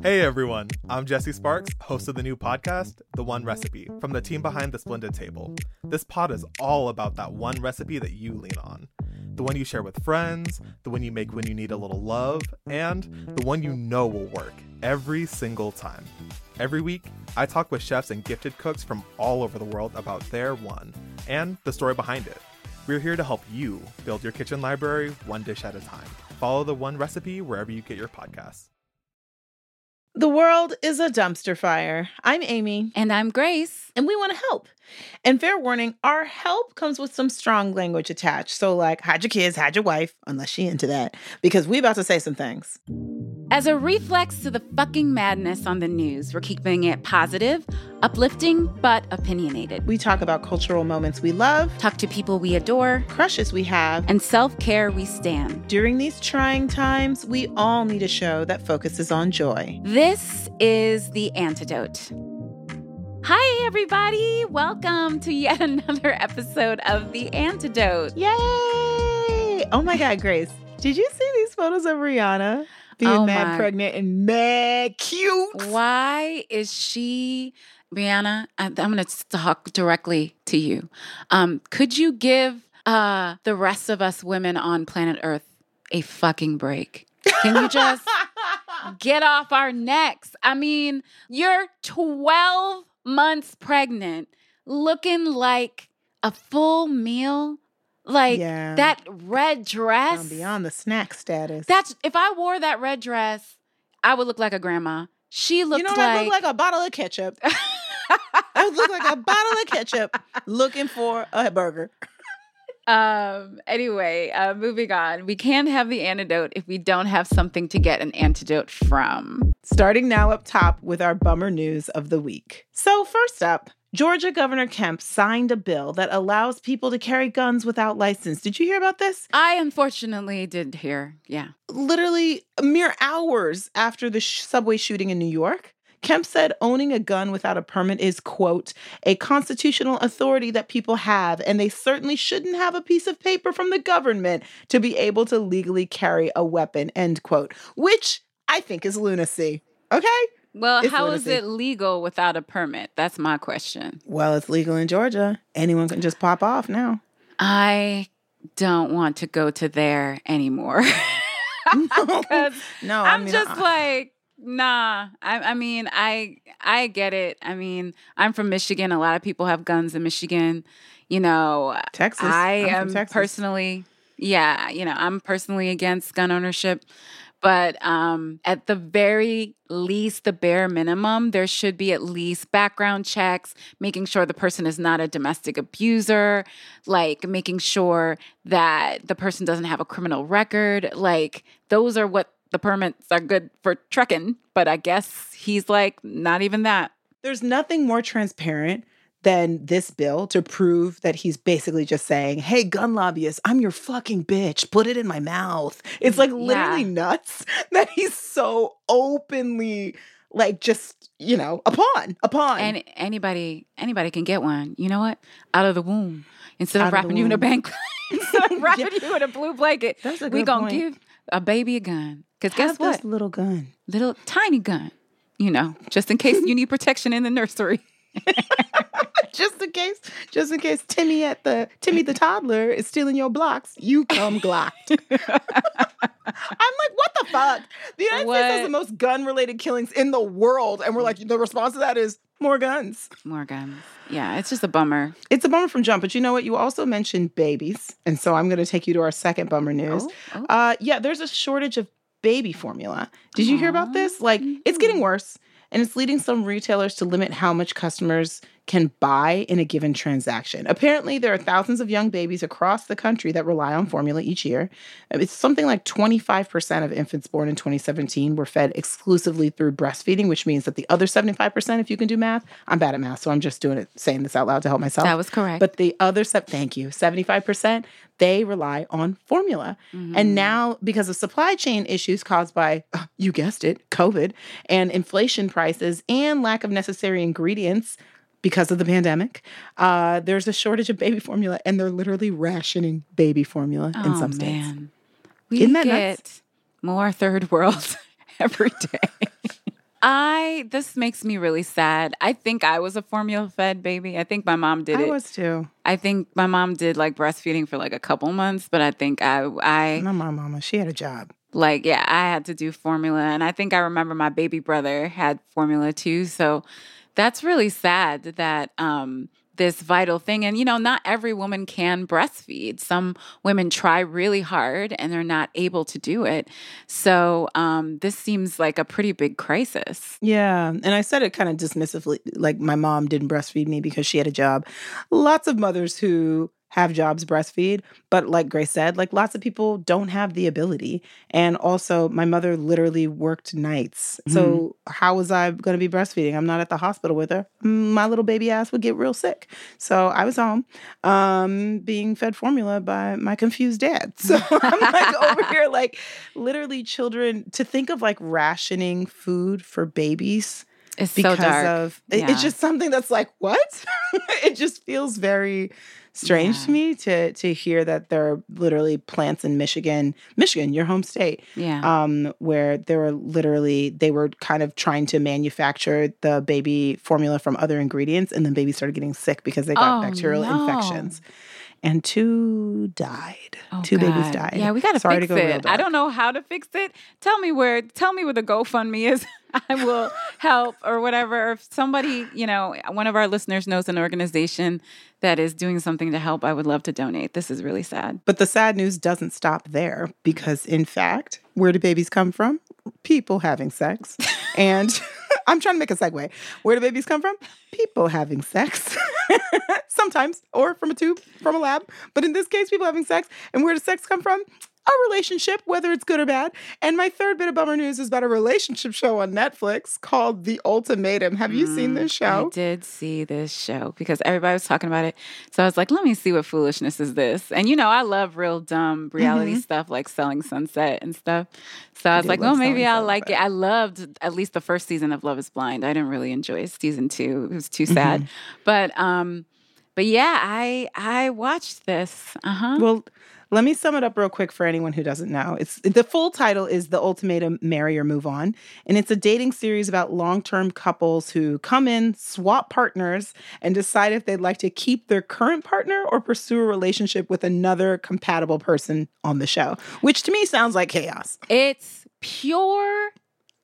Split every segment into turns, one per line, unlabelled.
Hey everyone, I'm Jesse Sparks, host of the new podcast, The One Recipe, from the team behind The Splendid Table. This pod is all about that one recipe that you lean on. The one you share with friends, the one you make when you need a little love, and the one you know will work every single time. Every week, I talk with chefs and gifted cooks from all over the world about their one and the story behind it. We're here to help you build your kitchen library one dish at a time. Follow the one recipe wherever you get your podcasts.
The world is a dumpster fire. I'm Amy.
And I'm Grace.
And we want to help. And fair warning, our help comes with some strong language attached. So, like, hide your kids, hide your wife, unless she into that, because we about to say some things.
As a reflex to the fucking madness on the news, we're keeping it positive, uplifting, but opinionated.
We talk about cultural moments we love,
talk to people we adore,
crushes we have,
and self care we stand.
During these trying times, we all need a show that focuses on joy.
This is The Antidote. Hi, everybody. Welcome to yet another episode of The Antidote.
Yay! Oh my God, Grace. Did you see these photos of Rihanna? being oh mad my. pregnant and mad cute.
Why is she, Rihanna? I'm going to talk directly to you. Um, could you give uh, the rest of us women on planet Earth a fucking break? Can you just get off our necks? I mean, you're 12 months pregnant, looking like a full meal like yeah. that red dress.
I'm beyond the snack status.
That's if I wore that red dress, I would look like a grandma. She looked
you know
like
I look like a bottle of ketchup. I would look like a bottle of ketchup looking for a burger.
Um, anyway, uh, moving on. We can't have the antidote if we don't have something to get an antidote from.
Starting now up top with our bummer news of the week. So, first up, Georgia Governor Kemp signed a bill that allows people to carry guns without license. Did you hear about this?
I unfortunately did hear. Yeah.
Literally mere hours after the sh- subway shooting in New York, Kemp said owning a gun without a permit is, quote, a constitutional authority that people have, and they certainly shouldn't have a piece of paper from the government to be able to legally carry a weapon, end quote, which I think is lunacy. Okay?
Well, it's how is it legal without a permit? That's my question.
Well, it's legal in Georgia. Anyone can just pop off now.
I don't want to go to there anymore. no, no, I'm I mean, just I, like, nah. I, I mean, I I get it. I mean, I'm from Michigan. A lot of people have guns in Michigan. You know,
Texas.
I am Texas. personally, yeah. You know, I'm personally against gun ownership. But um, at the very least, the bare minimum, there should be at least background checks, making sure the person is not a domestic abuser, like making sure that the person doesn't have a criminal record. Like, those are what the permits are good for trekking. But I guess he's like, not even that.
There's nothing more transparent than this bill to prove that he's basically just saying, Hey, gun lobbyists, I'm your fucking bitch. Put it in my mouth. It's mm, like literally yeah. nuts that he's so openly like just you know a pawn a pawn
and anybody anybody can get one you know what out of the womb instead of wrapping you in a bank instead of wrapping yeah. you in a blue blanket we gonna point. give a baby a gun because guess what
little gun
little tiny gun you know just in case you need protection in the nursery
just in case, just in case Timmy at the Timmy the toddler is stealing your blocks, you come glocked. I'm like, what the fuck? The United what? States has the most gun-related killings in the world, and we're like, the response to that is more guns.
More guns. Yeah, it's just a bummer.
It's a bummer from jump, but you know what? You also mentioned babies, and so I'm going to take you to our second bummer news. Oh, oh. Uh, yeah, there's a shortage of baby formula. Did you hear about this? Like, it's getting worse and it's leading some retailers to limit how much customers can buy in a given transaction. Apparently, there are thousands of young babies across the country that rely on formula each year. It's something like 25% of infants born in 2017 were fed exclusively through breastfeeding, which means that the other 75%, if you can do math, I'm bad at math, so I'm just doing it, saying this out loud to help myself.
That was correct.
But the other, se- thank you, 75%, they rely on formula. Mm-hmm. And now, because of supply chain issues caused by, you guessed it, COVID and inflation prices and lack of necessary ingredients, because of the pandemic. Uh, there's a shortage of baby formula, and they're literally rationing baby formula oh, in some states. Man.
We Isn't that get nuts? more third world every day. I this makes me really sad. I think I was a formula fed baby. I think my mom did
I
it.
I was too.
I think my mom did like breastfeeding for like a couple months, but I think I I
my mama. She had a job.
like yeah, I had to do formula and I think I remember my baby brother had formula too. So that's really sad that um this vital thing and you know not every woman can breastfeed some women try really hard and they're not able to do it so um, this seems like a pretty big crisis
Yeah. And I said it kind of dismissively, like my mom didn't breastfeed me because she had a job. Lots of mothers who have jobs breastfeed, but like Grace said, like lots of people don't have the ability. And also, my mother literally worked nights. So, how was I going to be breastfeeding? I'm not at the hospital with her. My little baby ass would get real sick. So, I was home um, being fed formula by my confused dad. So, I'm like over here, like literally, children to think of like rationing food for babies
it's
because
so dark
of it-
Yeah.
it's just something that's like what it just feels very strange to me to to hear that there are literally plants in michigan michigan your home state
yeah
um where there were literally they were kind of trying to manufacture the baby formula from other ingredients and then babies started getting sick because they got
Oh,
bacterial
no.
infections and two died
Oh,
two babies died
Yeah, we got to
Sorry
fix
to go
it. I don't know how to fix it. Tell me where. Tell me where the GoFundMe is. I will help or whatever. If somebody, you know, one of our listeners knows an organization that is doing something to help, I would love to donate. This is really sad.
But the sad news doesn't stop there because, in fact, where do babies come from? People having sex. And I'm trying to make a segue. Where do babies come from? People having sex. Sometimes, or from a tube, from a lab. But in this case, people having sex. And where does sex come from? A relationship, whether it's good or bad. And my third bit of bummer news is about a relationship show on Netflix called The Ultimatum. Have you seen this show?
Mm, I did see this show because everybody was talking about it. So I was like, let me see what foolishness is this. And you know, I love real dumb reality stuff like Selling Sunset and stuff. So I was
do
like, well, maybe I'll like it. I loved at least the first season of Love is Blind. I didn't really enjoy season two. It was too sad. But um, but yeah, I I watched this. Uh-huh.
Well, let me sum it up real quick for anyone who doesn't know. It's the full title is The Ultimatum Marry or Move On, and it's a dating series about long-term couples who come in, swap partners, and decide if they'd like to keep their current partner or pursue a relationship with another compatible person on the show, which to me sounds like chaos.
It's pure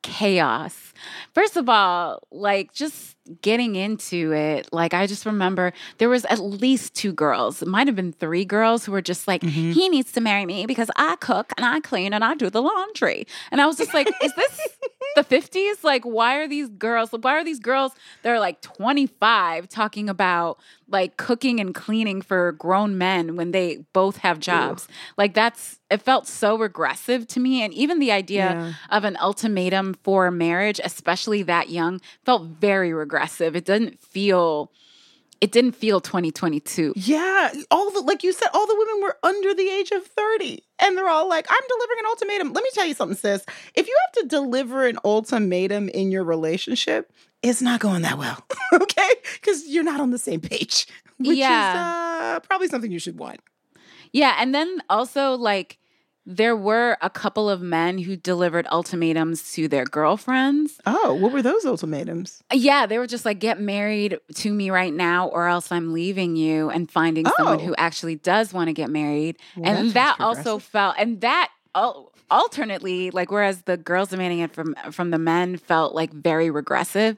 chaos. First of all, like just getting into it, like I just remember there was at least two girls, it might have been three girls who were just like, mm-hmm. he needs to marry me because I cook and I clean and I do the laundry. And I was just like, is this the 50s? Like, why are these girls, why are these girls that are like 25 talking about like cooking and cleaning for grown men when they both have jobs? Like, that's, it felt so regressive to me. And even the idea
Yeah.
of an ultimatum for marriage, especially that young, felt very regressive. It didn't feel, it didn't feel 2022.
Yeah, all the like you said, all the women were under the age of 30. And they're all like, I'm delivering an ultimatum. Let me tell you something, sis. If you have to deliver an ultimatum in your relationship, it's not going that well. okay? Because you're not on the same page. Which
Yeah.
is uh, probably something you should want.
Yeah, and then also like there were a couple of men who delivered ultimatums to their girlfriends.
Oh, what were those ultimatums?
Yeah, they were just like, get married to me right now, or else I'm leaving you and finding someone
Oh.
who actually does want to get married.
Well,
and
that
that, also felt, and that al- alternately, like, whereas the girls demanding it from from the men felt like very regressive,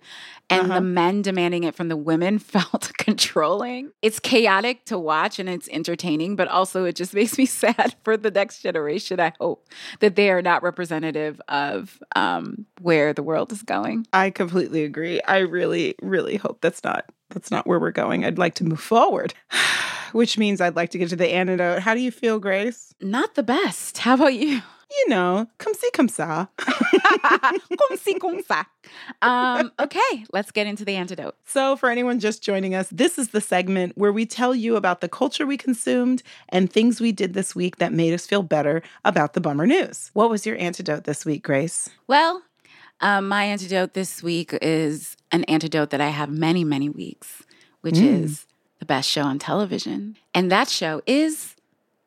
and
Uh-huh.
the men demanding it from the women felt controlling. It's chaotic to watch and it's entertaining, but also it just makes me sad for the next generation. I hope that they are not representative of um, where the world is going.
I completely agree. I really, really hope that's not that's not where we're going. I'd like to move forward. Which means I'd like to get to the antidote. How do you feel, Grace?
Not the best. How about you?
You know, come see, come saw.
Comme si, comme sa. Um, okay, let's get into the antidote.
So, for anyone just joining us, this is the segment where we tell you about the culture we consumed and things we did this week that made us feel better about the bummer news. What was your antidote this week, Grace?
Well, um, my antidote this week is an antidote that I have many, many weeks, which
Mm.
is the best show on television. And that show is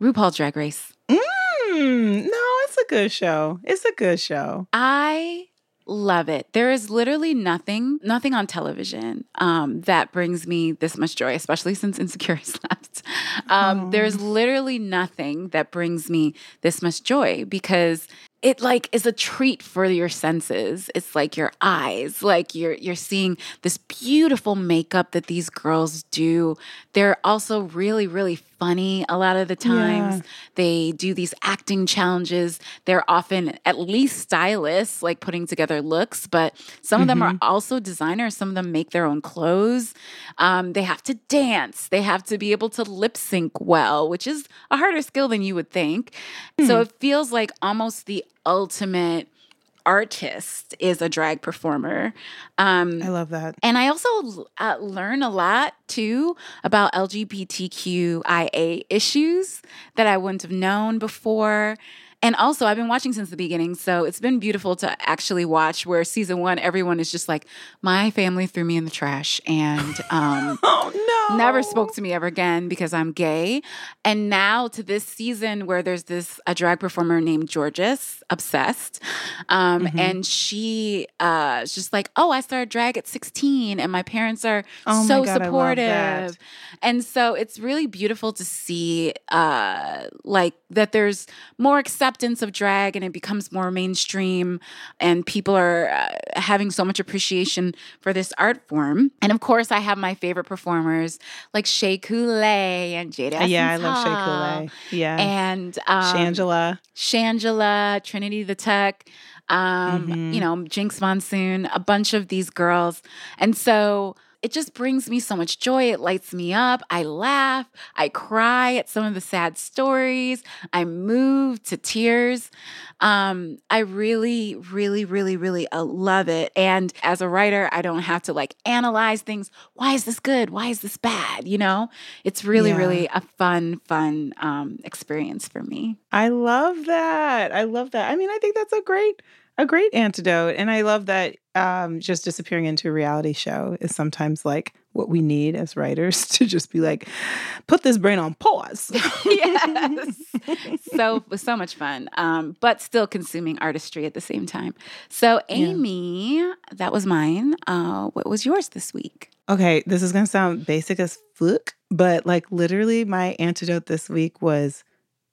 RuPaul's Drag Race.
Mm, no, it's a good show. It's a good show.
I love it. There is literally nothing, nothing on television um, that brings me this much joy, especially since Insecure is left. Um, oh. There's literally nothing that brings me this much joy because it like is a treat for your senses it's like your eyes like you're you're seeing this beautiful makeup that these girls do they're also really really funny a lot of the times yeah. they do these acting challenges they're often at least stylists like putting together looks but some mm-hmm. of them are mm-hmm. also designers some of them make their own clothes um, they have to dance they have to be able to lip sync well which is a harder skill than you would think mm. so it feels like almost the ultimate artist is a drag performer.
Um, I love that.
And I also uh, learn a lot too about LGBTQIA issues that I wouldn't have known before. And also, I've been watching since the beginning, so it's been beautiful to actually watch. Where season one, everyone is just like, "My family threw me in the trash," and um,
oh
never spoke to me ever again because I'm gay. And now to this season, where there's this a drag performer named Jorgeous, obsessed, um, mm-hmm. and she uh, is just like, "Oh, I started drag at 16, and my parents are oh so God, supportive," and so it's really beautiful to see, uh, like that. There's more acceptance acceptance of drag and it becomes more mainstream and people are uh, having so much appreciation for this art form. And of course, I have my favorite performers like Shea Coulee and Jada.
Yeah, I love Shea Coulee. Yeah.
And um,
Shangela.
Shangela, Trinity the Tuck. Um, mm-hmm. you know, Jinkx Monsoon, a bunch of these girls. And so it just brings me so much joy. It lights me up. I laugh. I cry at some of the sad stories. I move to tears. Um, I really, really, really, really uh, love it. And as a writer, I don't have to like analyze things. Why is this good? Why is this bad? You know, it's really, yeah. really a fun, fun um, experience for me.
I love that. I love that. I mean, I think that's a great a great antidote. And I love that um, just disappearing into a reality show is sometimes like what we need as writers to just be like, put this brain on pause.
yes. so was so much fun, um, but still consuming artistry at the same time. So, Amy, yeah. that was mine. Uh, what was yours this week?
Okay, this is gonna sound basic as fuck, but like literally, my antidote this week was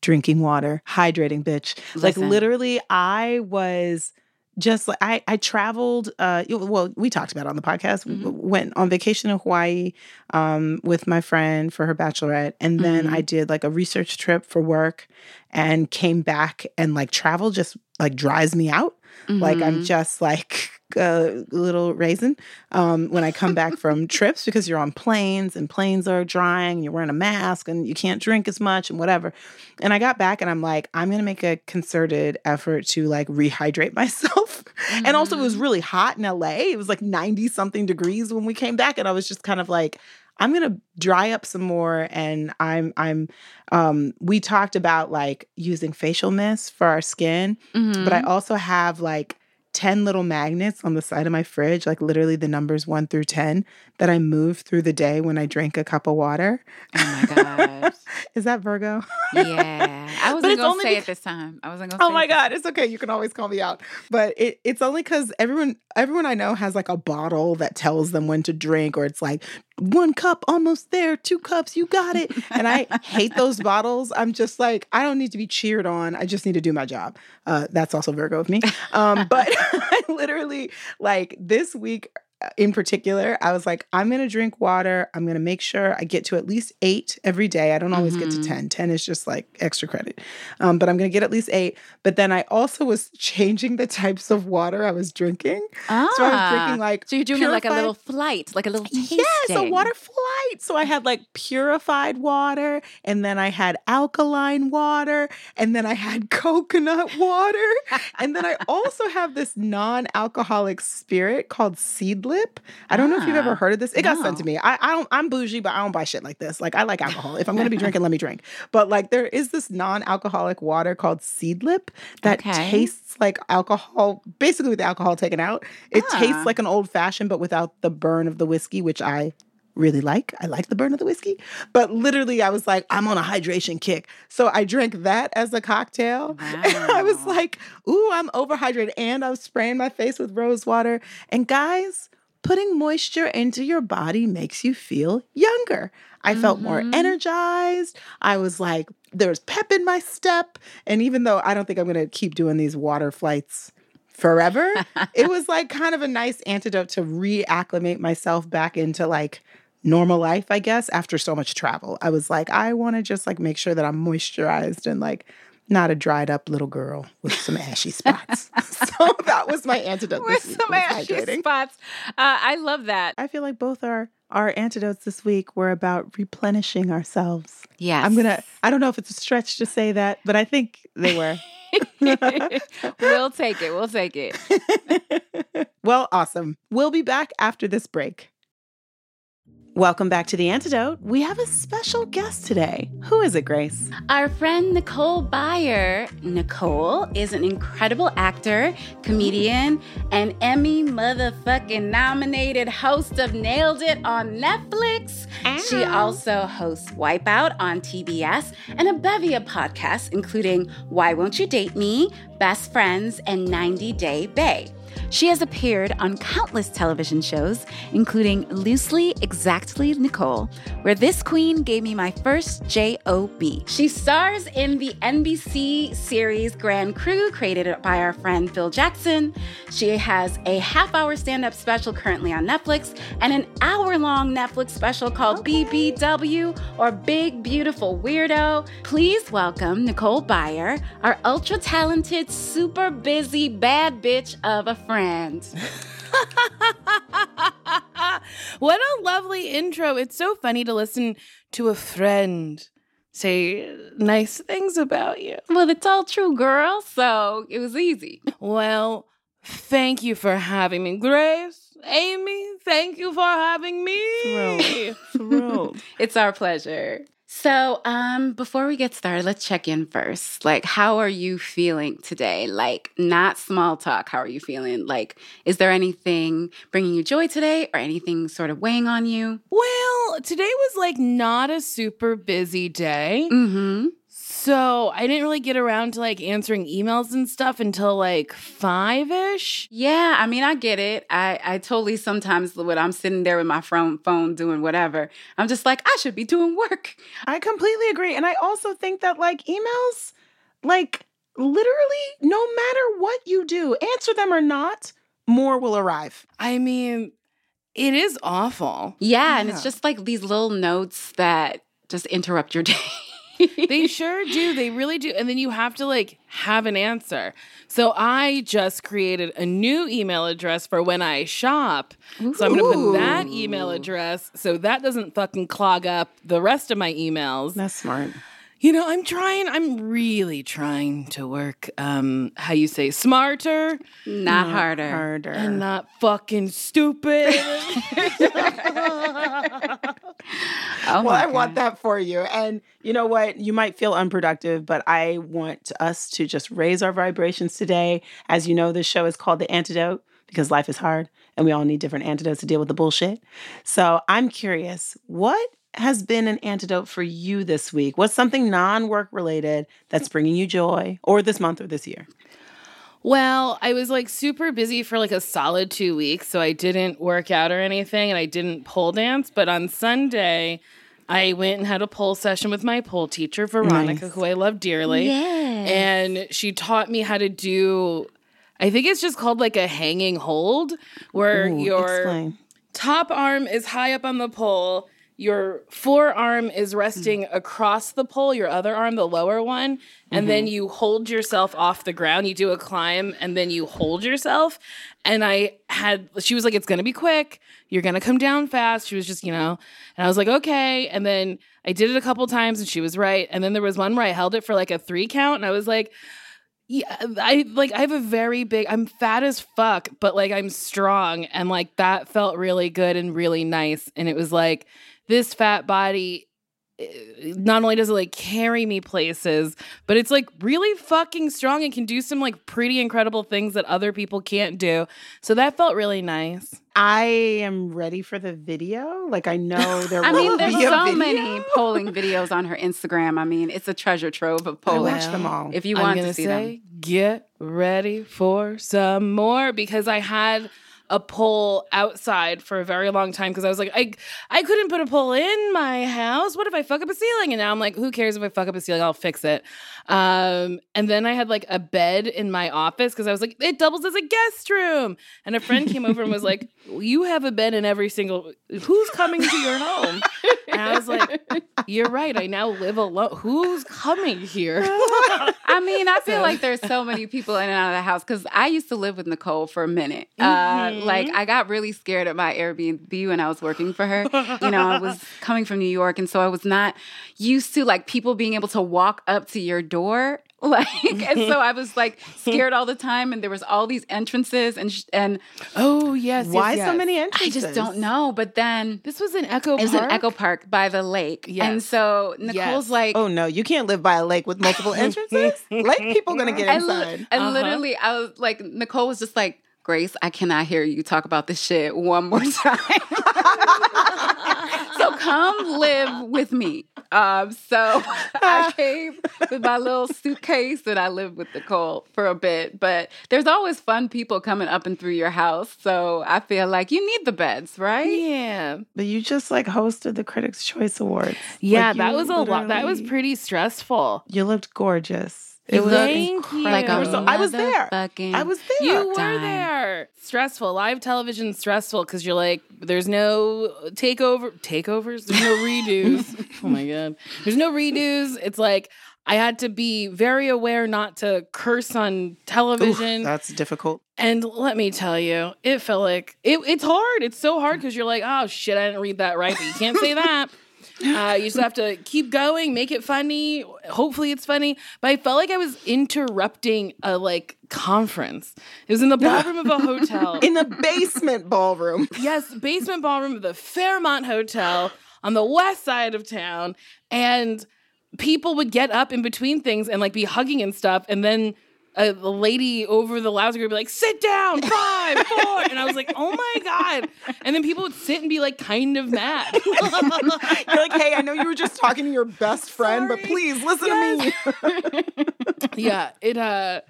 drinking water, hydrating, bitch. Listen. Like literally, I was just like I, I traveled. Uh, well, we talked about it on the podcast. Mm-hmm. Went on vacation in Hawaii um, with my friend for her bachelorette, and then mm-hmm. I did like a research trip for work, and came back. And like travel just like dries me out. Mm-hmm. Like I'm mm-hmm. just like a little raisin um, when I come back from trips because you're on planes and planes are drying, and you're wearing a mask and you can't drink as much and whatever. And I got back and I'm like, I'm gonna make a concerted effort to like rehydrate myself. Mm-hmm. And also, it was mm-hmm. really hot in LA. It was like 90 something degrees when we came back, and I was just kind of like, I'm gonna dry up some more and I'm I'm um we talked about like using facial mist for our skin, mm-hmm. but I mm-hmm. also have like 10 little magnets on the side of my fridge, like literally the numbers one through 10, that I move through the day when I drink a cup of water.
Oh my gosh.
Is that Virgo?
Yeah. I wasn't going to say it this time. I wasn't going to oh say.
Oh my God. It's okay. You can always call me out. But it, it's only because everyone, everyone I know has like a bottle that tells them when to drink, or it's like one cup almost there, two cups, you got it. And I hate those bottles. I'm just like, I don't need to be cheered on. I just need to do my job. Uh, that's also Virgo of me. Um, but I literally like this week in particular, I was like, I'm going to drink water. I'm going to make sure I get to at least eight every day. I don't always mm-hmm. get to mm-hmm. 10. 10 is just like extra credit. Um, but I'm going to get at least eight. But then I also was changing the types of water I was drinking.
Ah, so I was drinking ah, like. So you're doing purified... like a little flight, like a little tasting.
Yes, a water flight. So I had like purified water, and then I had alkaline water, and then I had coconut water. and then I also have this non alcoholic spirit called seed Lip. I don't ah, know if you've ever ah, heard of this. It no. got sent to me. I, I don't. I'm bougie, but I don't buy shit like this. Like I like alcohol. if I'm gonna be drinking, let me drink. But like there is this non-alcoholic water called Seedlip that okay. tastes like alcohol, basically with the alcohol taken out. It ah. tastes like an old fashioned, but without the burn of the whiskey, which I really like. I like the burn of the whiskey, but literally I was like, I'm on a hydration kick. So I drank that as a cocktail. Wow. And I was like, ooh, I'm overhydrated. And I was spraying my face with rose water. And guys, putting moisture into your body makes you feel younger. I felt mm-hmm. more energized. I was like, there's pep in my step. And even though I don't think I'm going to keep doing these water flights forever, it was like kind of a nice antidote to reacclimate myself back into like normal life, I guess, after so much travel. I was like, I want to just like make sure that I'm moisturized and like not a dried up little girl with some ashy spots. so that was my antidote.
With some ashy hydrating. spots. Uh, I love that.
I feel like both our our antidotes this week were about replenishing ourselves.
Yeah.
I'm gonna I don't know if it's a stretch to say that, but I think they were.
we'll take it. We'll take
it. well, awesome. We'll be back after this break. Welcome back to The Antidote. We have a special guest today. Who is it, Grace?
Our friend Nicole Byer. Nicole is an incredible actor, comedian, and Emmy motherfucking nominated host of Nailed It on Netflix. Ow. She also hosts Wipeout on TBS and a bevy of podcasts, including Why Won't You Date Me, Best Friends, and 90 Day Bae. She has appeared on countless television shows, including Loosely Exactly Nicole, where this queen gave me my first J.O.B. She stars in the NBC series Grand Crew, created by our friend Phil Jackson. She has a half hour stand up special currently on Netflix and an hour long Netflix special called okay. BBW or Big Beautiful Weirdo. Please welcome Nicole Byer, our ultra talented, super busy, bad bitch of a friend.
what a lovely intro. It's so funny to listen to a friend say nice things about you.
Well, it's all true, girl. So it was easy.
Well, thank you for having me, Grace. Amy, thank you for having me.
Thrilled. Thrilled.
it's our pleasure. So, um, before we get started, let's check in first. Like, how are you feeling today? Like, not small talk. How are you feeling? Like, is there anything bringing you joy today or anything sort of weighing on you?
Well, today was like not a super busy day.
Mm-hmm.
So I didn't really get around to like answering emails and stuff until like five ish.
Yeah, I mean, I get it. I, I totally sometimes when I'm sitting there with my phone, phone doing whatever, I'm just like, I should be doing work.
I completely agree. And I also think that like emails, like literally, no matter what you do, answer them or not, more will arrive.
I mean, it is awful.
Yeah, yeah. and it's just like these little notes that just interrupt your day
they sure do. They really do. And then you have to like have an answer. So I just created a new email address for when I shop. Ooh. So I'm going to put that email address so that doesn't fucking clog up the rest of my emails.
That's smart.
You know, I'm trying, I'm really trying to work, um, how you say, smarter,
not, not harder.
Harder.
And not fucking stupid.
Oh well, I God. want that for you. And you know what? You might feel unproductive, but I want us to just raise our vibrations today. As you know, this show is called The Antidote because life is hard and we all need different antidotes to deal with the bullshit. So I'm curious, what has been an antidote for you this week? What's something non work related that's bringing you joy or this month or this year?
Well, I was like super busy for like a solid two weeks, so I didn't work out or anything and I didn't pole dance. But on Sunday, I went and had a pole session with my pole teacher, Veronica, nice. who I love dearly.
Yes.
And she taught me how to do, I think it's just called like a hanging hold, where Ooh, your explain. top arm is high up on the pole your forearm is resting mm. across the pole, your other arm, the lower one, and mm-hmm. then you hold yourself off the ground. You do a climb and then you hold yourself. And I had, she was like, it's gonna be quick. You're gonna come down fast. She was just, you know, and I was like, okay. And then I did it a couple times and she was right. And then there was one where I held it for like a three count and I was like, yeah, I like I have a very big I'm fat as fuck, but like I'm strong and like that felt really good and really nice. And it was like this fat body eh, not only does it like carry me places, but it's like really fucking strong and can do some like pretty incredible things that other people can't do. So that felt really nice.
I am ready for the video. Like I know there.
I mean, there's so
video.
many polling videos on her Instagram. I mean, it's a treasure trove of polling.
I watch them all.
If you
I'm
want
gonna
to see
say,
them,
get ready for some more because I had a pole outside for a very long time because I was like, I I couldn't put a pole in my house. What if I fuck up a ceiling? And now I'm like, who cares if I fuck up a ceiling? I'll fix it. Um, and then I had like a bed in my office because I was like, it doubles as a guest room. And a friend came over and was like, you have a bed in every single. Who's coming to your home? And I was like, you're right. I now live alone. Who's coming here?
I mean, I feel like there's so many people in and out of the house because I used to live with Nicole for a minute. Uh, like, I got really scared at my Airbnb when I was working for her. You know, I was coming from New York, and so I was not used to like people being able to walk up to your door. Like, and so I was like scared all the time, and there was all these entrances, and sh- and
Oh yes.
Why
yes,
so
yes.
many
I
entrances?
just don't know. But then
This was an Echo
it was
Park.
in Echo Park by the lake, and so Nicole's
Yes.
like,
Oh no, you can't live by a lake with multiple entrances. lake people gonna get
And, li-
inside.
and
Uh-huh.
literally, I was like, Nicole was just like, Grace, I cannot hear you talk about this shit one more time. so come live with me. Um, so I came with my little suitcase and I lived with Nicole for a bit. But there's always fun people coming up and through your house. So I feel like you need the beds, right?
Yeah.
But you just like hosted the Critics' Choice Awards.
Yeah,
Like,
that was a lot. That was pretty stressful.
You looked gorgeous. It was
Thank you.
Like a
So I was there. I was there.
You were
Dime.
there. Stressful. Live television stressful because you're like, there's no takeover takeovers. There's no redos. oh my god. There's no redos. It's like I had to be very aware not to curse on
Oof,
television.
that's difficult.
And let me tell you, it felt like it, it's hard. It's so hard because you're like, oh shit, I didn't read that right, but you can't say that. Uh, you just have to keep going, make it funny. Hopefully, it's funny. But I felt like I was interrupting a like conference. It was in the ballroom of a hotel.
In the basement ballroom.
yes, basement ballroom of the Fairmont Hotel on the west side of town, and people would get up in between things and like be hugging and stuff, and then a the lady over the loudspeaker would be like, "Sit down, five, four. and I was like, "Oh my god!" And then people would sit and be like, kind of mad.
You're like, hey, I know you were just talking to your best friend, but please listen to me.
yeah, it uh,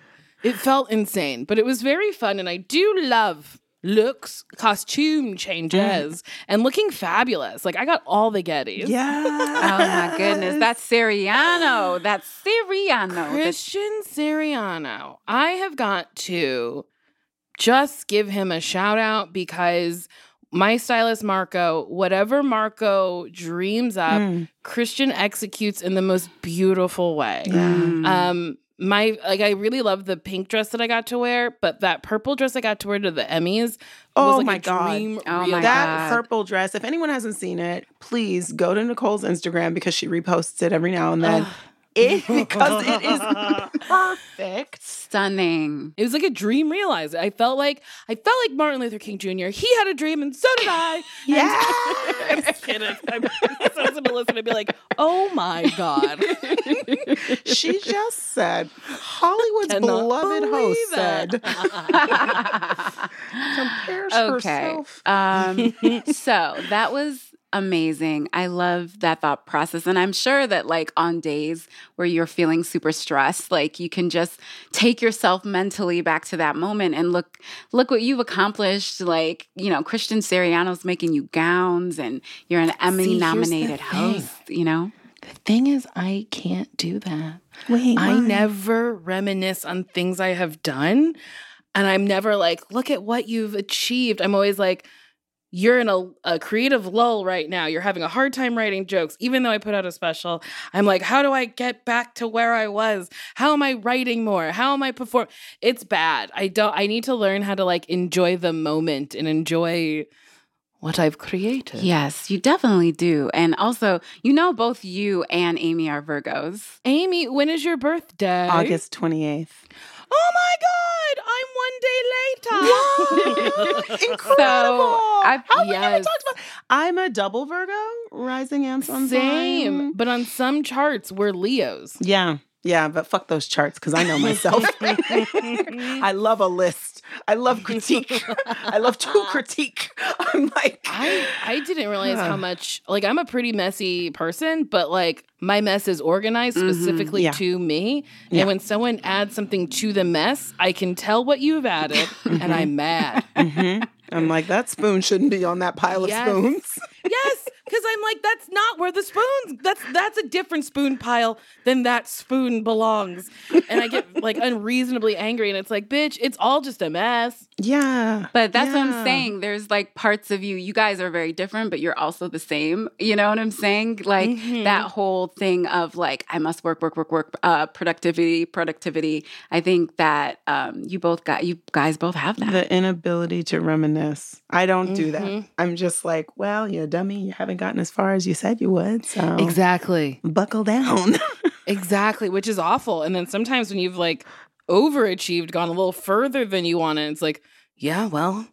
it felt insane, but it was very fun, and I do love looks, costume changes, and looking fabulous. Like I got all the Gettys.
Yeah.
Oh my goodness. That's Siriano. That's Siriano. That's-
Christian Siriano. I have got to just give him a shout out because my stylist Marco, whatever Marco dreams up,
Mm.
Christian executes in the most beautiful way.
Mm.
Um my like I really love the pink dress that I got to wear, but that purple dress I got to wear to the Emmys
Oh
was like
my
a
God.
dream
Oh my
real-
that
God.
purple dress, if anyone hasn't seen it, please go to Nicole's Instagram because she reposts it every now and then. It, because it is perfect.
Stunning.
It was like a dream realized. I felt like I felt like Martin Luther King Jr. He had a dream and so did I. I'm
Yes.
just kidding. I'm, if I was going to listen, I'd be like, oh my God.
she just said, Hollywood's
Cannot
beloved
believe
host
it.
said, compares
okay.
herself.
Um, so that was amazing. I love that thought process. And I'm sure that, like, on days where you're feeling super stressed, like, you can just take yourself mentally back to that moment and look, look what you've accomplished. Like, you know, Christian Siriano's making you gowns and you're an Emmy
here's the
nominated
thing.
host, you know?
The thing is, I can't do that.
Wait,
I
why?
never reminisce on things I have done. And I'm never like, look at what you've achieved. I'm always like, you're in a, a creative lull right now. You're having a hard time writing jokes. Even though I put out a special, I'm like, how do I get back to where I was? How am I writing more? How am I perform? It's bad. I don't, I need to learn how to like enjoy the moment and enjoy what I've created.
Yes, you definitely do. And also, you know, both you and Amy are Virgos.
Amy, when is your birthday?
August 28th.
Oh my God, I'm one day later.
Incredible.
So, I-
How we never
yes.
talked about I'm a double Virgo, rising and sun.
Same,
sign.
but on some charts we're Leos.
Yeah, yeah, but fuck those charts because I know myself. I love a list. I love critique. I love to critique. I'm like,
I I didn't realize how much like I'm a pretty messy person, but like my mess is organized specifically
Yeah.
to me.
Yeah.
And when someone adds something to the mess, I can tell what you've added, and I'm mad.
Mhm. I'm like that spoon shouldn't be on that pile of spoons.
yes, because I'm like that's not where the spoons. That's that's a different spoon pile than that spoon belongs. And I get like unreasonably angry, and it's like, bitch, it's all just a mess.
Yeah,
But that's what I'm saying. There's like parts of you, you guys are very different, but you're also the same. You know what I'm saying? Like
Mhm.
that whole thing of like, I must work, work, work, work, uh, productivity, productivity. I think that um, you both got, you guys both have that.
the inability to reminisce. I don't do that.
Mhm.
I'm just like, well, you're a dummy, you haven't gotten as far as you said you would. So
Exactly.
buckle down.
Exactly, which is awful. And then sometimes when you've like overachieved, gone a little further than you wanted, it's like, yeah, well,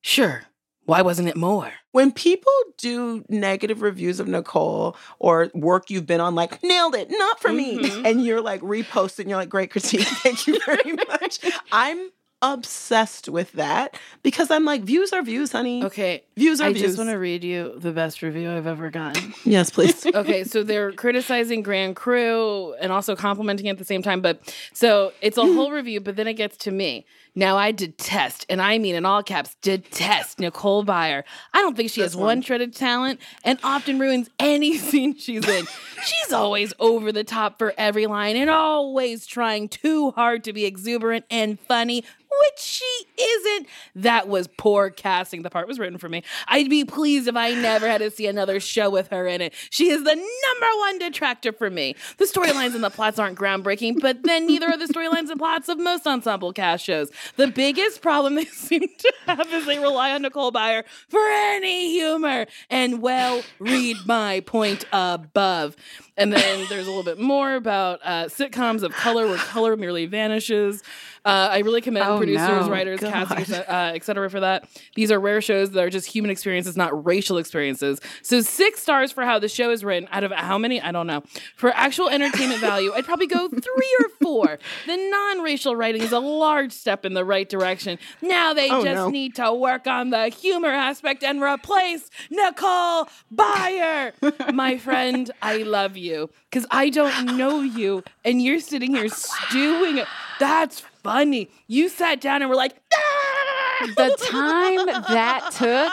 sure. Why wasn't it more?
when people do negative reviews of Nicole or work you've been on, like nailed it, not for me,
Mhm.
and you're like reposting, you're like great critique, thank you very much. I'm obsessed with that because I'm like views are views, honey.
Okay,
Views are
I
views.
just want to read you the best review I've ever gotten.
yes, please.
okay, so they're criticizing Grand Crew and also complimenting at the same time. But so it's a whole review, but then it gets to me. Now I detest, and I mean in all caps, detest Nicole Byer. I don't think she has
This
one
one.
shred of talent and often ruins any scene she's in. she's always over the top for every line and always trying too hard to be exuberant and funny, which she isn't. That was poor casting. The part was written for me. I'd be pleased if I never had to see another show with her in it. She is the number one detractor for me. The storylines and the plots aren't groundbreaking, but then neither are the storylines and plots of most ensemble cast shows. The biggest problem they seem to have is they rely on Nicole Byer for any humor. And well, read my point above. And then there's a little bit more about uh, sitcoms of color where color merely vanishes. Uh, I really commend
Oh,
producers,
no.
writers, casting, uh, et cetera for that. These are rare shows that are just human experiences, not racial experiences. So six stars for how the show is written. Out of how many? I don't know. For actual entertainment value, I'd probably go three or four. The non-racial writing is a large step in the right direction. Now they
Oh,
just
no.
need to work on the humor aspect and replace Nicole Byer. My friend, I love you because I don't know you, and you're sitting here stewing. That's funny. You sat down and were like, "Ah!"
the time that took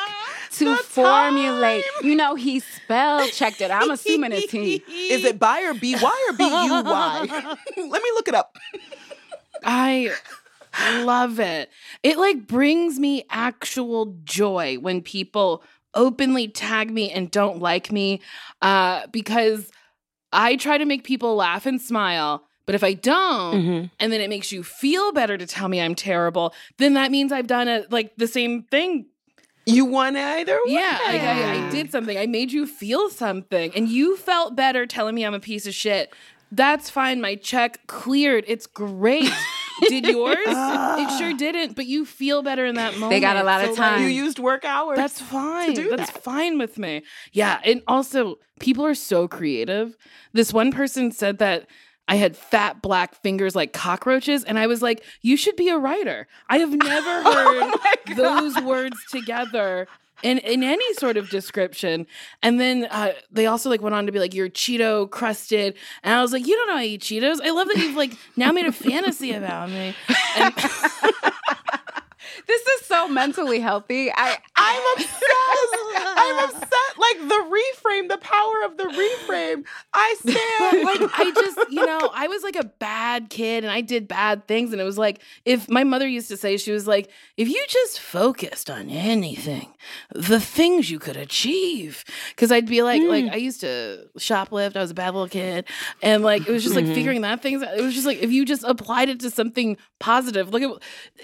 to formulate, you know, he spell checked it. I'm assuming it's he.
Is it by or B Y or B U Y? Let me look it up.
I love it. It like brings me actual joy when people openly tag me and don't like me uh, because I try to make people laugh and smile. But if I don't,
Mm-hmm.
and then it makes you feel better to tell me I'm terrible, then that means I've done it like the same thing.
You won either way.
Yeah, like I, I did something. I made you feel something, and you felt better telling me I'm a piece of shit. That's fine. My check cleared. It's great. did yours? it sure ah. didn't, but you feel better in that moment.
They got a lot of
like,
time.
You used work hours.
that's fine.
do
That's
that.
fine with me. Yeah. And also, people are so creative. This one person said that I had fat black fingers like cockroaches. And I was like, you should be a writer. I have never oh heard
Oh
those words together. In, in any sort of description. And then uh, they also like went on to be like, you're Cheeto crusted. And I was like, you don't know I eat Cheetos. I love that you've like now made a fantasy about me. And
This is so mentally healthy. I
I'm obsessed. I'm upset. Like the reframe, the power of the reframe. I
but like I just, you know, I was like a bad kid and I did bad things and it was like if my mother used to say she was like if you just focused on anything, the things you could achieve cuz I'd be like like mm. I used to shoplift, I was a bad little kid and like it was just like mm-hmm. figuring that things out. it was just like if you just applied it to something positive, look at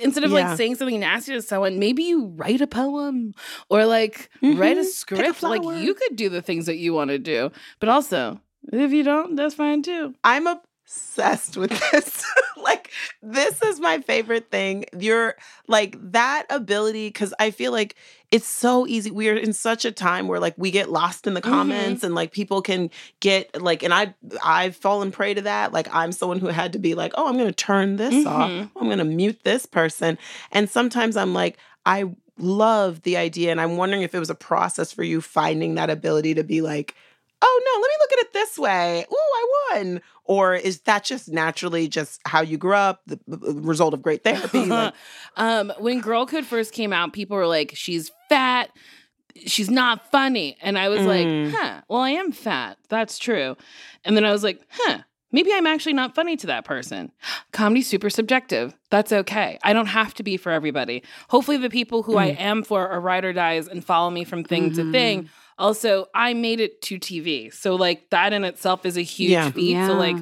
instead of
Yeah.
like saying something nasty to someone, maybe you write a poem or like mm-hmm. write a script like you could do the things that you want to do. But also, if you don't, that's fine too.
I'm a obsessed with this. like this is my favorite thing. You're like that ability because I feel like it's so easy. We are in such a time where like we get lost in the
Mm-hmm.
comments and like people can get like and I I've fallen prey to that. Like I'm someone who had to be like, "Oh, I'm going to turn this off.
Mhm.
I'm going to mute this person." And sometimes I'm like, I love the idea and I'm wondering if it was a process for you finding that ability to be like, "Oh no, let me look at it this way. Ooh, I won." Or is that just naturally just how you grew up, the the result of great therapy? Like,
um, when Girl Code first came out, people were like, "She's fat, she's not funny," and I was
Mm.
like, "Huh? Well, I am fat. That's true." And then I was like, "Huh? Maybe I'm actually not funny to that person." Comedy's super subjective. That's okay. I don't have to be for everybody. Hopefully, the people who I
Mm.
am for are ride or dies and follow me from thing to thing. Also, I made it to TV, so like that in itself is a huge
Yeah.
feat. So like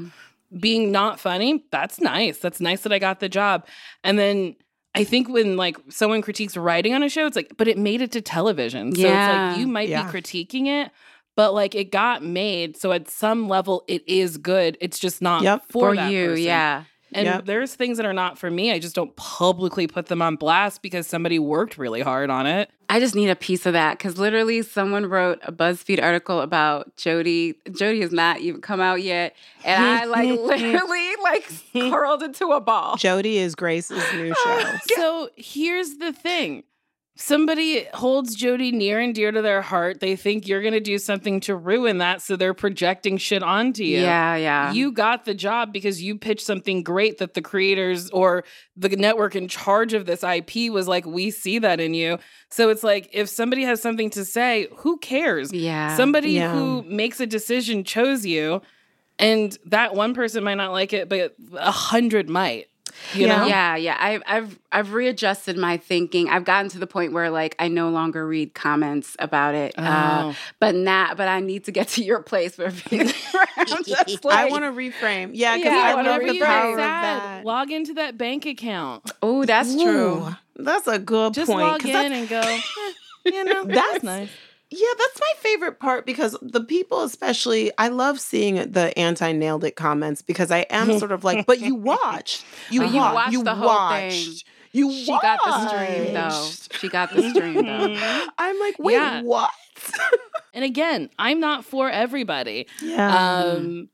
being not funny, that's nice. That's nice that I got the job. And then I think when like someone critiques writing on a show, it's like, but it made it to television. So it's like you might
Yeah.
be critiquing it, but like it got made. So at some level it is good. It's just not
Yep.
for,
For
that
you,
person.
yeah.
And
Yep.
there's things that are not for me. I just don't publicly put them on blast because somebody worked really hard on it.
I just need a piece of that because literally someone wrote a BuzzFeed article about Jody. Jody has not even come out yet, and I like literally like curled into a ball.
Jody is Grace's new show.
So here's the thing. Somebody holds Jody near and dear to their heart. They think you're going to do something to ruin that. So they're projecting shit onto you.
Yeah, yeah.
You got the job because you pitched something great that the creators or the network in charge of this IP was like, we see that in you. So it's like, if somebody has something to say, who cares?
yeah.
Somebody
Yeah.
who makes a decision chose you, and that one person might not like it, but a hundred might. You
Yeah.
know?
Yeah, yeah. I've I've I've readjusted my thinking. I've gotten to the point where like I no longer read comments about it. Uh,
Oh.
but not. But I need to get to your place where around just like,
I want to reframe. Yeah, because
Yeah,
I
whenever
love the
you're
power of that.
log into that bank account.
Oh, that's true.
That's a good
Just
point.
log
'cause
in and go. "Eh, you know, that's,
That's-
nice.
Yeah, that's my favorite part because the people, especially, I love seeing the anti nailed it comments because I am sort of like, but you watched, you, wa-
watched
you
the whole
watched,
thing.
you
She got the stream though. She got the stream though.
I'm like, wait,
Yeah.
what?
And again, I'm not for everybody.
yeah,
Um,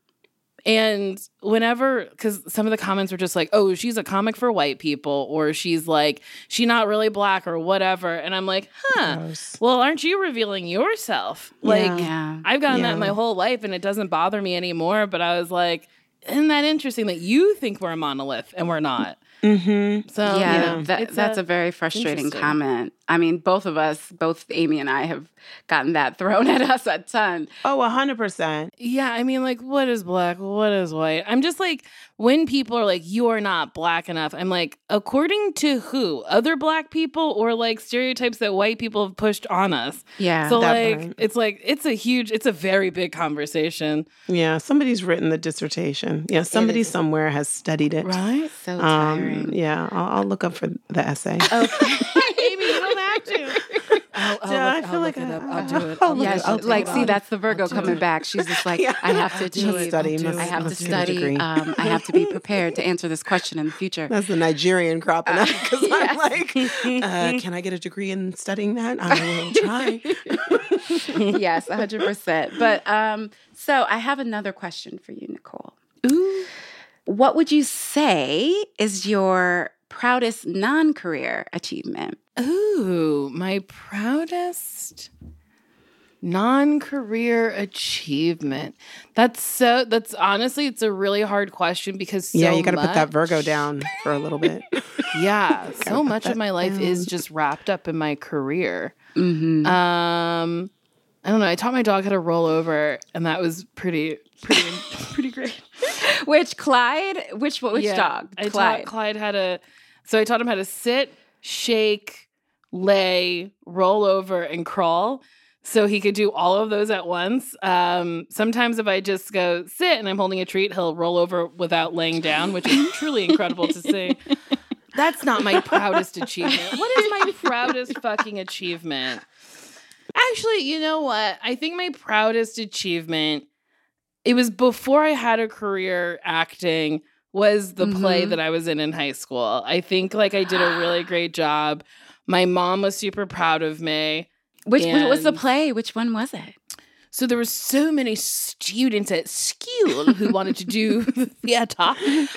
and whenever, because some of the comments were just like, "Oh, she's a comic for white people," or "She's like, she not really black," or whatever, and I'm like, "Huh?
Gross.
Well, aren't you revealing yourself?" Like,
Yeah.
Yeah.
I've gotten
Yeah.
that my whole life, and it doesn't bother me anymore. But I was like, "Isn't that interesting that you think we're a monolith and we're not?"
Mm-hmm.
So
yeah,
you know,
that, that's a, very frustrating comment. I mean, both of us, both Amy and I, have gotten that thrown at us a ton.
Oh, hundred percent.
Yeah, I mean, like, what is black? What is white? I'm just like, when people are like, you are not black enough, I'm like, according to who? Other black people or like stereotypes that white people have pushed on us?
Yeah.
so, like,
part.
it's like, it's a huge, it's a very big conversation.
Yeah, somebody's written the dissertation. Yeah, somebody somewhere has studied it.
Right?
so
Um,
tiring.
yeah, I'll, I'll look up for the essay. Okay.
Amy, you don't have to. I'll, I'll
Yeah,
look,
I feel
I'll
like
look it
I-
up. I'll do it.
I'll
I'll
yeah,
do
it.
I'll take
like see, that's the Virgo coming
it.
back. She's just like,
Yeah.
I have to
do
achieve.
it.
Study, must-
I have to study. Um, I have to be prepared to answer this question in the future.
That's the Nigerian cropping up because
Yes.
I'm like, uh, can I get a degree in studying that? I will try.
yes, 100%. But um, so I have another question for you, Nicole.
Ooh.
What would you say is your proudest non career achievement?
Ooh, my proudest non-career achievement. That's so that's honestly it's a really hard question because so
yeah, you got to put that Virgo down for a little bit.
Yeah, so much of my life is just wrapped up in my career.
Mm-hmm.
Um I don't know, I taught my dog how to roll over and that was pretty pretty pretty great.
which Clyde? Which which
Yeah,
dog?
I
Clyde.
taught Clyde how to so I taught him how to sit, shake, lay, roll over, and crawl. So he could do all of those at once. Um, sometimes if I just go sit and I'm holding a treat, he'll roll over without laying down, which is truly incredible to see. That's not my proudest achievement. What is my proudest fucking achievement? Actually, you know what? I think my proudest achievement it was before I had a career acting was the mm-hmm. play that I was in in high school. I think like I did a really great job. My mom was super proud of me.
Which and was the play? Which one was it?
So there were so many students at school who wanted to do theater.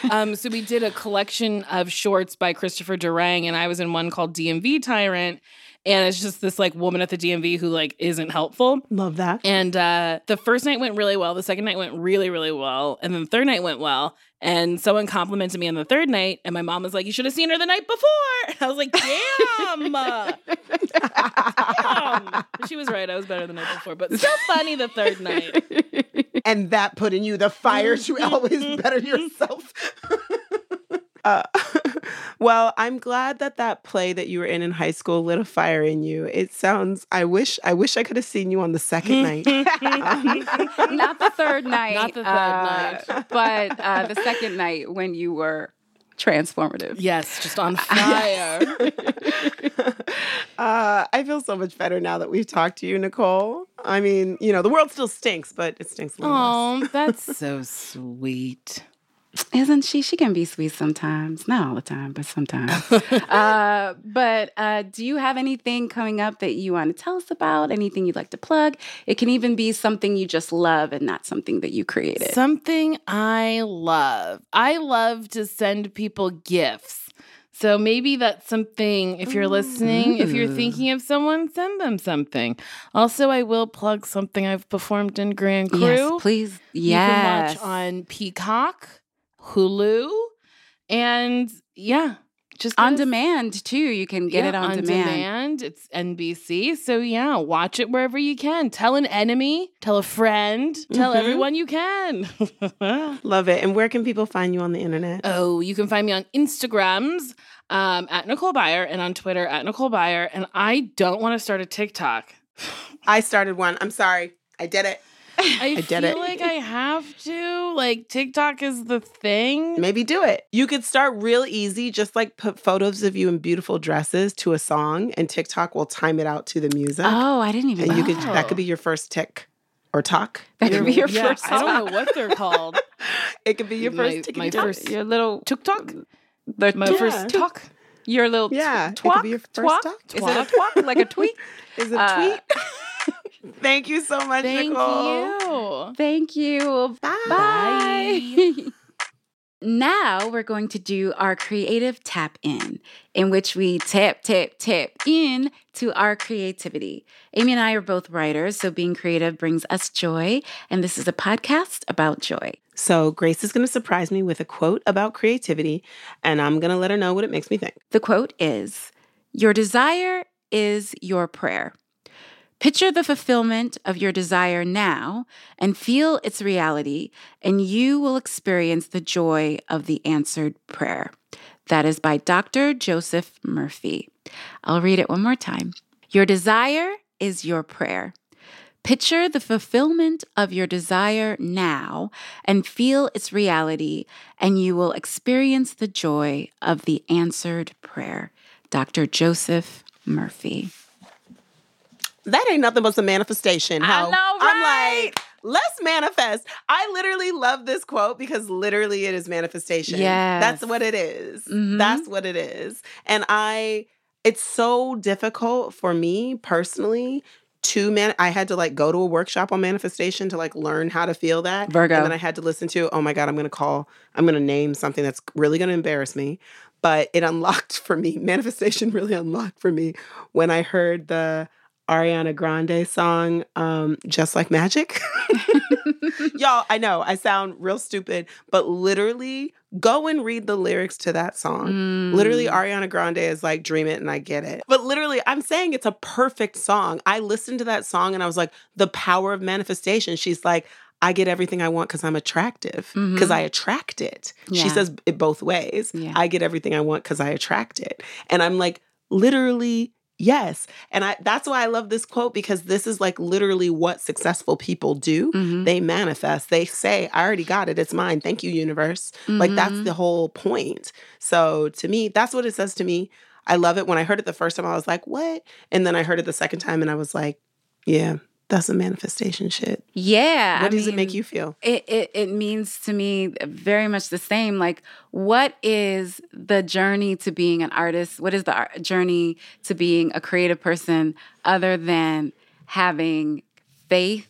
Um, so we did a collection of shorts by Christopher Durang, and I was in one called DMV Tyrant and it's just this like woman at the DMV who like isn't helpful.
Love that.
And uh, the first night went really well. The second night went really really well, and then the third night went well. And someone complimented me on the third night, and my mom was like, "You should have seen her the night before." I was like, "Damn!" Damn. She was right. I was better the night before, but still funny the third night.
And that put in you the fire to always better yourself.
Uh, well, I'm glad that that play that you were in in high school lit a fire in you. It sounds. I wish. I wish I could have seen you on the second night.
um, Not the third night.
Not the third uh,
night. But uh, the second night when you were transformative.
Yes, just on fire.
uh, I feel so much better now that we've talked to you, Nicole. I mean, you know, the world still stinks, but it stinks a little
Oh, that's so sweet.
Isn't she? She can be sweet sometimes. Not all the time, but sometimes. uh, but uh, do you have anything coming up that you want to tell us about? Anything you'd like to plug? It can even be something you just love and not something that you created.
Something I love. I love to send people gifts. So maybe that's something, if you're listening, if you're thinking of someone, send them something. Also, I will plug something I've performed in Grand Crew.
Yes, please. Yes. You can
watch on Peacock. Hulu, and yeah,
just on demand too. You can get yeah, it on,
on
demand.
demand. It's NBC, so yeah, watch it wherever you can. Tell an enemy, tell a friend, tell mm-hmm. everyone you can.
Love it. And where can people find you on the internet?
Oh, you can find me on Instagrams um, at Nicole Byer and on Twitter at Nicole Byer. And I don't want to start a TikTok.
I started one. I'm sorry. I did it.
I, I did feel it. like I have to. Like TikTok is the thing.
Maybe do it. You could start real easy, just like put photos of you in beautiful dresses to a song, and TikTok will time it out to the music.
Oh, I didn't even.
And
you
could that could be your first tick or talk.
That could be your yeah, first.
I don't know what they're called.
it could be your first
my,
tick.
My first
your little
TikTok. My yeah. first talk.
Your little
yeah.
Twak, it could be your first twak? talk. Is it a twak like a tweet?
Is it a uh, tweet? Thank you so much,
Thank
Nicole.
you.
Thank you.
Bye.
Bye. now we're going to do our creative tap in, in which we tap, tap, tap in to our creativity. Amy and I are both writers, so being creative brings us joy, and this is a podcast about joy.
So, Grace is going to surprise me with a quote about creativity, and I'm going to let her know what it makes me think.
The quote is Your desire is your prayer. Picture the fulfillment of your desire now and feel its reality, and you will experience the joy of the answered prayer. That is by Dr. Joseph Murphy. I'll read it one more time. Your desire is your prayer. Picture the fulfillment of your desire now and feel its reality, and you will experience the joy of the answered prayer. Dr. Joseph Murphy
that ain't nothing but some manifestation.
Ho. I know, right?
I'm like, let's manifest. I literally love this quote because literally it is manifestation.
Yeah.
That's what it is.
Mm-hmm.
That's what it is.
And I, it's so difficult for me personally to man I had to like go to a workshop on manifestation to like learn how to feel that.
Virgo.
And then I had to listen to, oh my God, I'm gonna call, I'm gonna name something that's really gonna embarrass me. But it unlocked for me, manifestation really unlocked for me when I heard the Ariana Grande song, um, Just Like Magic. Y'all, I know I sound real stupid, but literally go and read the lyrics to that song. Mm. Literally, Ariana Grande is like, dream it and I get it. But literally, I'm saying it's a perfect song. I listened to that song and I was like, the power of manifestation. She's like, I get everything I want because I'm attractive, because mm-hmm. I attract it. Yeah. She says it both ways. Yeah. I get everything I want because I attract it. And I'm like, literally Yes. And I that's why I love this quote because this is like literally what successful people do. Mm-hmm. They manifest. They say, I already got it. It's mine. Thank you, universe. Mm-hmm. Like that's the mm-hmm. whole point. So to me, that's what it says to me. I love it. When I heard it the first time, I was like, what? And then I heard it the second time and I was like, yeah, That's some manifestation shit.
Yeah.
What I does mean, it make you feel?
It, it it means to me very much the same. Like, what is the journey to being an artist? What is the journey to being a creative person other than having faith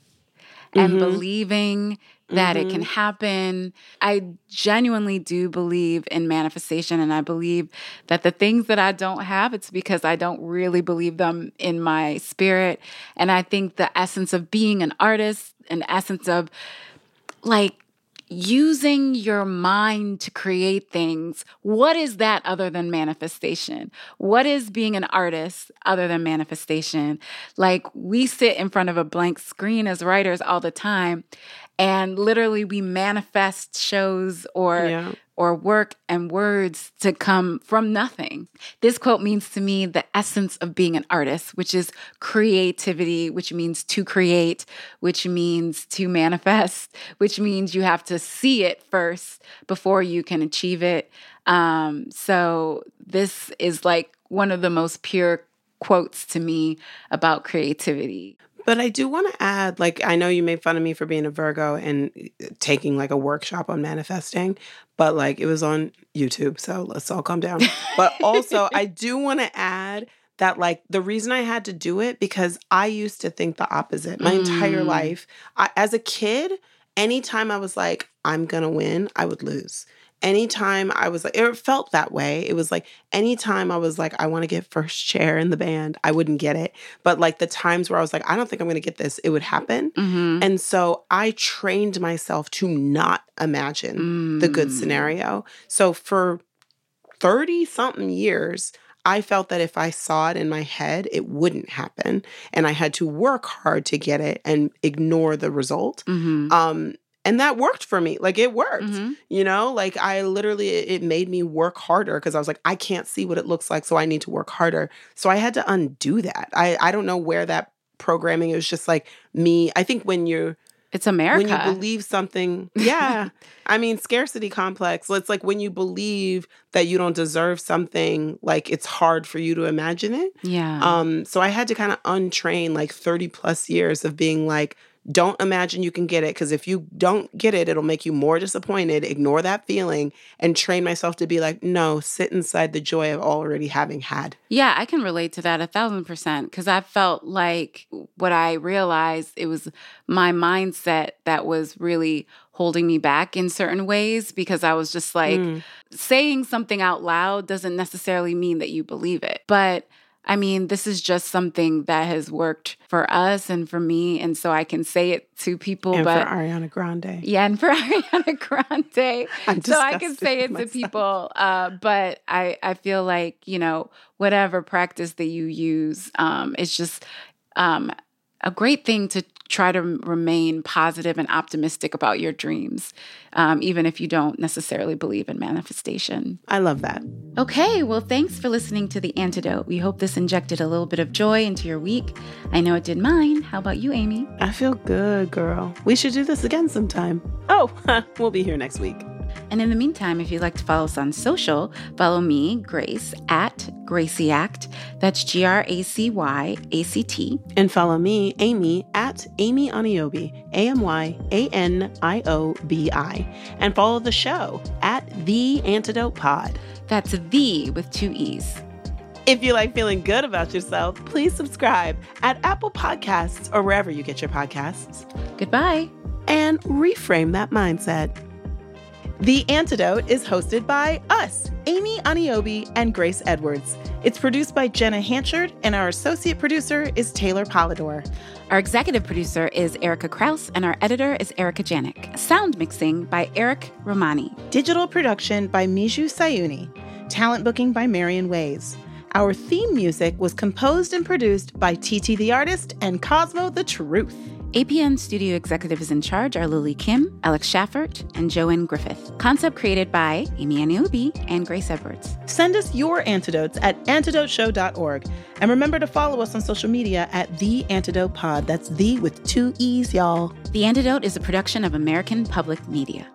and mm-hmm. believing that mm-hmm. it can mm-hmm. happen. I genuinely do believe in manifestation and I believe that the things that I don't have it's because I don't really believe them in my spirit and I think the essence of being an artist an essence of like using your mind to create things. What is that other than manifestation? What is being an artist other than manifestation? Like we sit in front of a blank screen as writers all the time and literally we manifest shows or yeah. Or work and words to come from nothing. This quote means to me the essence of being an artist, which is creativity, which means to create, which means to manifest, which means you have to see it first before you can achieve it. Um, so this is like one of the most pure quotes to me about creativity.
But I do want to add, like, I know you made fun of me for being a Virgo and uh, taking like a workshop on manifesting, but like it was on YouTube. So let's all calm down. but also, I do want to add that like the reason I had to do it because I used to think the opposite my mm. entire life. I, as a kid, anytime I was like, I'm gonna win, I would lose anytime I was like, it felt that way. It was like anytime I was like, I want to get first chair in the band, I wouldn't get it. But like the times where I was like, I don't think I'm going to get this, it would happen. Mm-hmm. And so I trained myself to not imagine mm. the good mm. scenario. So for 30 something years, I felt that if I saw it in my head, it wouldn't happen. And I had to work hard to get it and ignore the result. Mm-hmm. Um, and that worked for me like it worked mm-hmm. you know like i literally it made me work harder because i was like i can't see what it looks like so i need to work harder so i had to undo that i i don't know where that programming it was just like me i think when you're
it's America.
When you believe something, yeah. I mean, scarcity complex. It's like when you believe that you don't deserve something, like it's hard for you to imagine it.
Yeah.
Um. So I had to kind of untrain like thirty plus years of being like, don't imagine you can get it because if you don't get it, it'll make you more disappointed. Ignore that feeling and train myself to be like, no, sit inside the joy of already having had.
Yeah, I can relate to that a thousand percent because I felt like what I realized it was my mindset that was really holding me back in certain ways because I was just like, mm. saying something out loud doesn't necessarily mean that you believe it. But I mean, this is just something that has worked for us and for me. And so I can say it to people.
And
but
for Ariana Grande.
Yeah, and for Ariana Grande. so I can say it myself. to people. Uh, but I, I feel like, you know, whatever practice that you use, um, it's just um, a great thing to try to remain positive and optimistic about your dreams, um, even if you don't necessarily believe in manifestation.
I love that.
Okay, well, thanks for listening to The Antidote. We hope this injected a little bit of joy into your week. I know it did mine. How about you, Amy?
I feel good, girl. We should do this again sometime. Oh, we'll be here next week.
And in the meantime, if you'd like to follow us on social, follow me, Grace, at Gracie Act. That's G R A C Y A C T.
And follow me, Amy, at Amy Aniobi, A M Y A N I O B I. And follow the show at The Antidote Pod.
That's the with two E's.
If you like feeling good about yourself, please subscribe at Apple Podcasts or wherever you get your podcasts.
Goodbye.
And reframe that mindset. The Antidote is hosted by us, Amy Aniobi and Grace Edwards. It's produced by Jenna Hanchard, and our associate producer is Taylor Polidor.
Our executive producer is Erica Kraus, and our editor is Erica Janik. Sound mixing by Eric Romani.
Digital production by Miju Sayuni. Talent booking by Marion Ways. Our theme music was composed and produced by TT the Artist and Cosmo the Truth.
APN studio executives in charge are Lily Kim, Alex Shaffert, and Joanne Griffith. Concept created by Amy Aniobi and Grace Edwards.
Send us your antidotes at antidoteshow.org. And remember to follow us on social media at The Antidote Pod. That's the with two E's, y'all.
The Antidote is a production of American Public Media.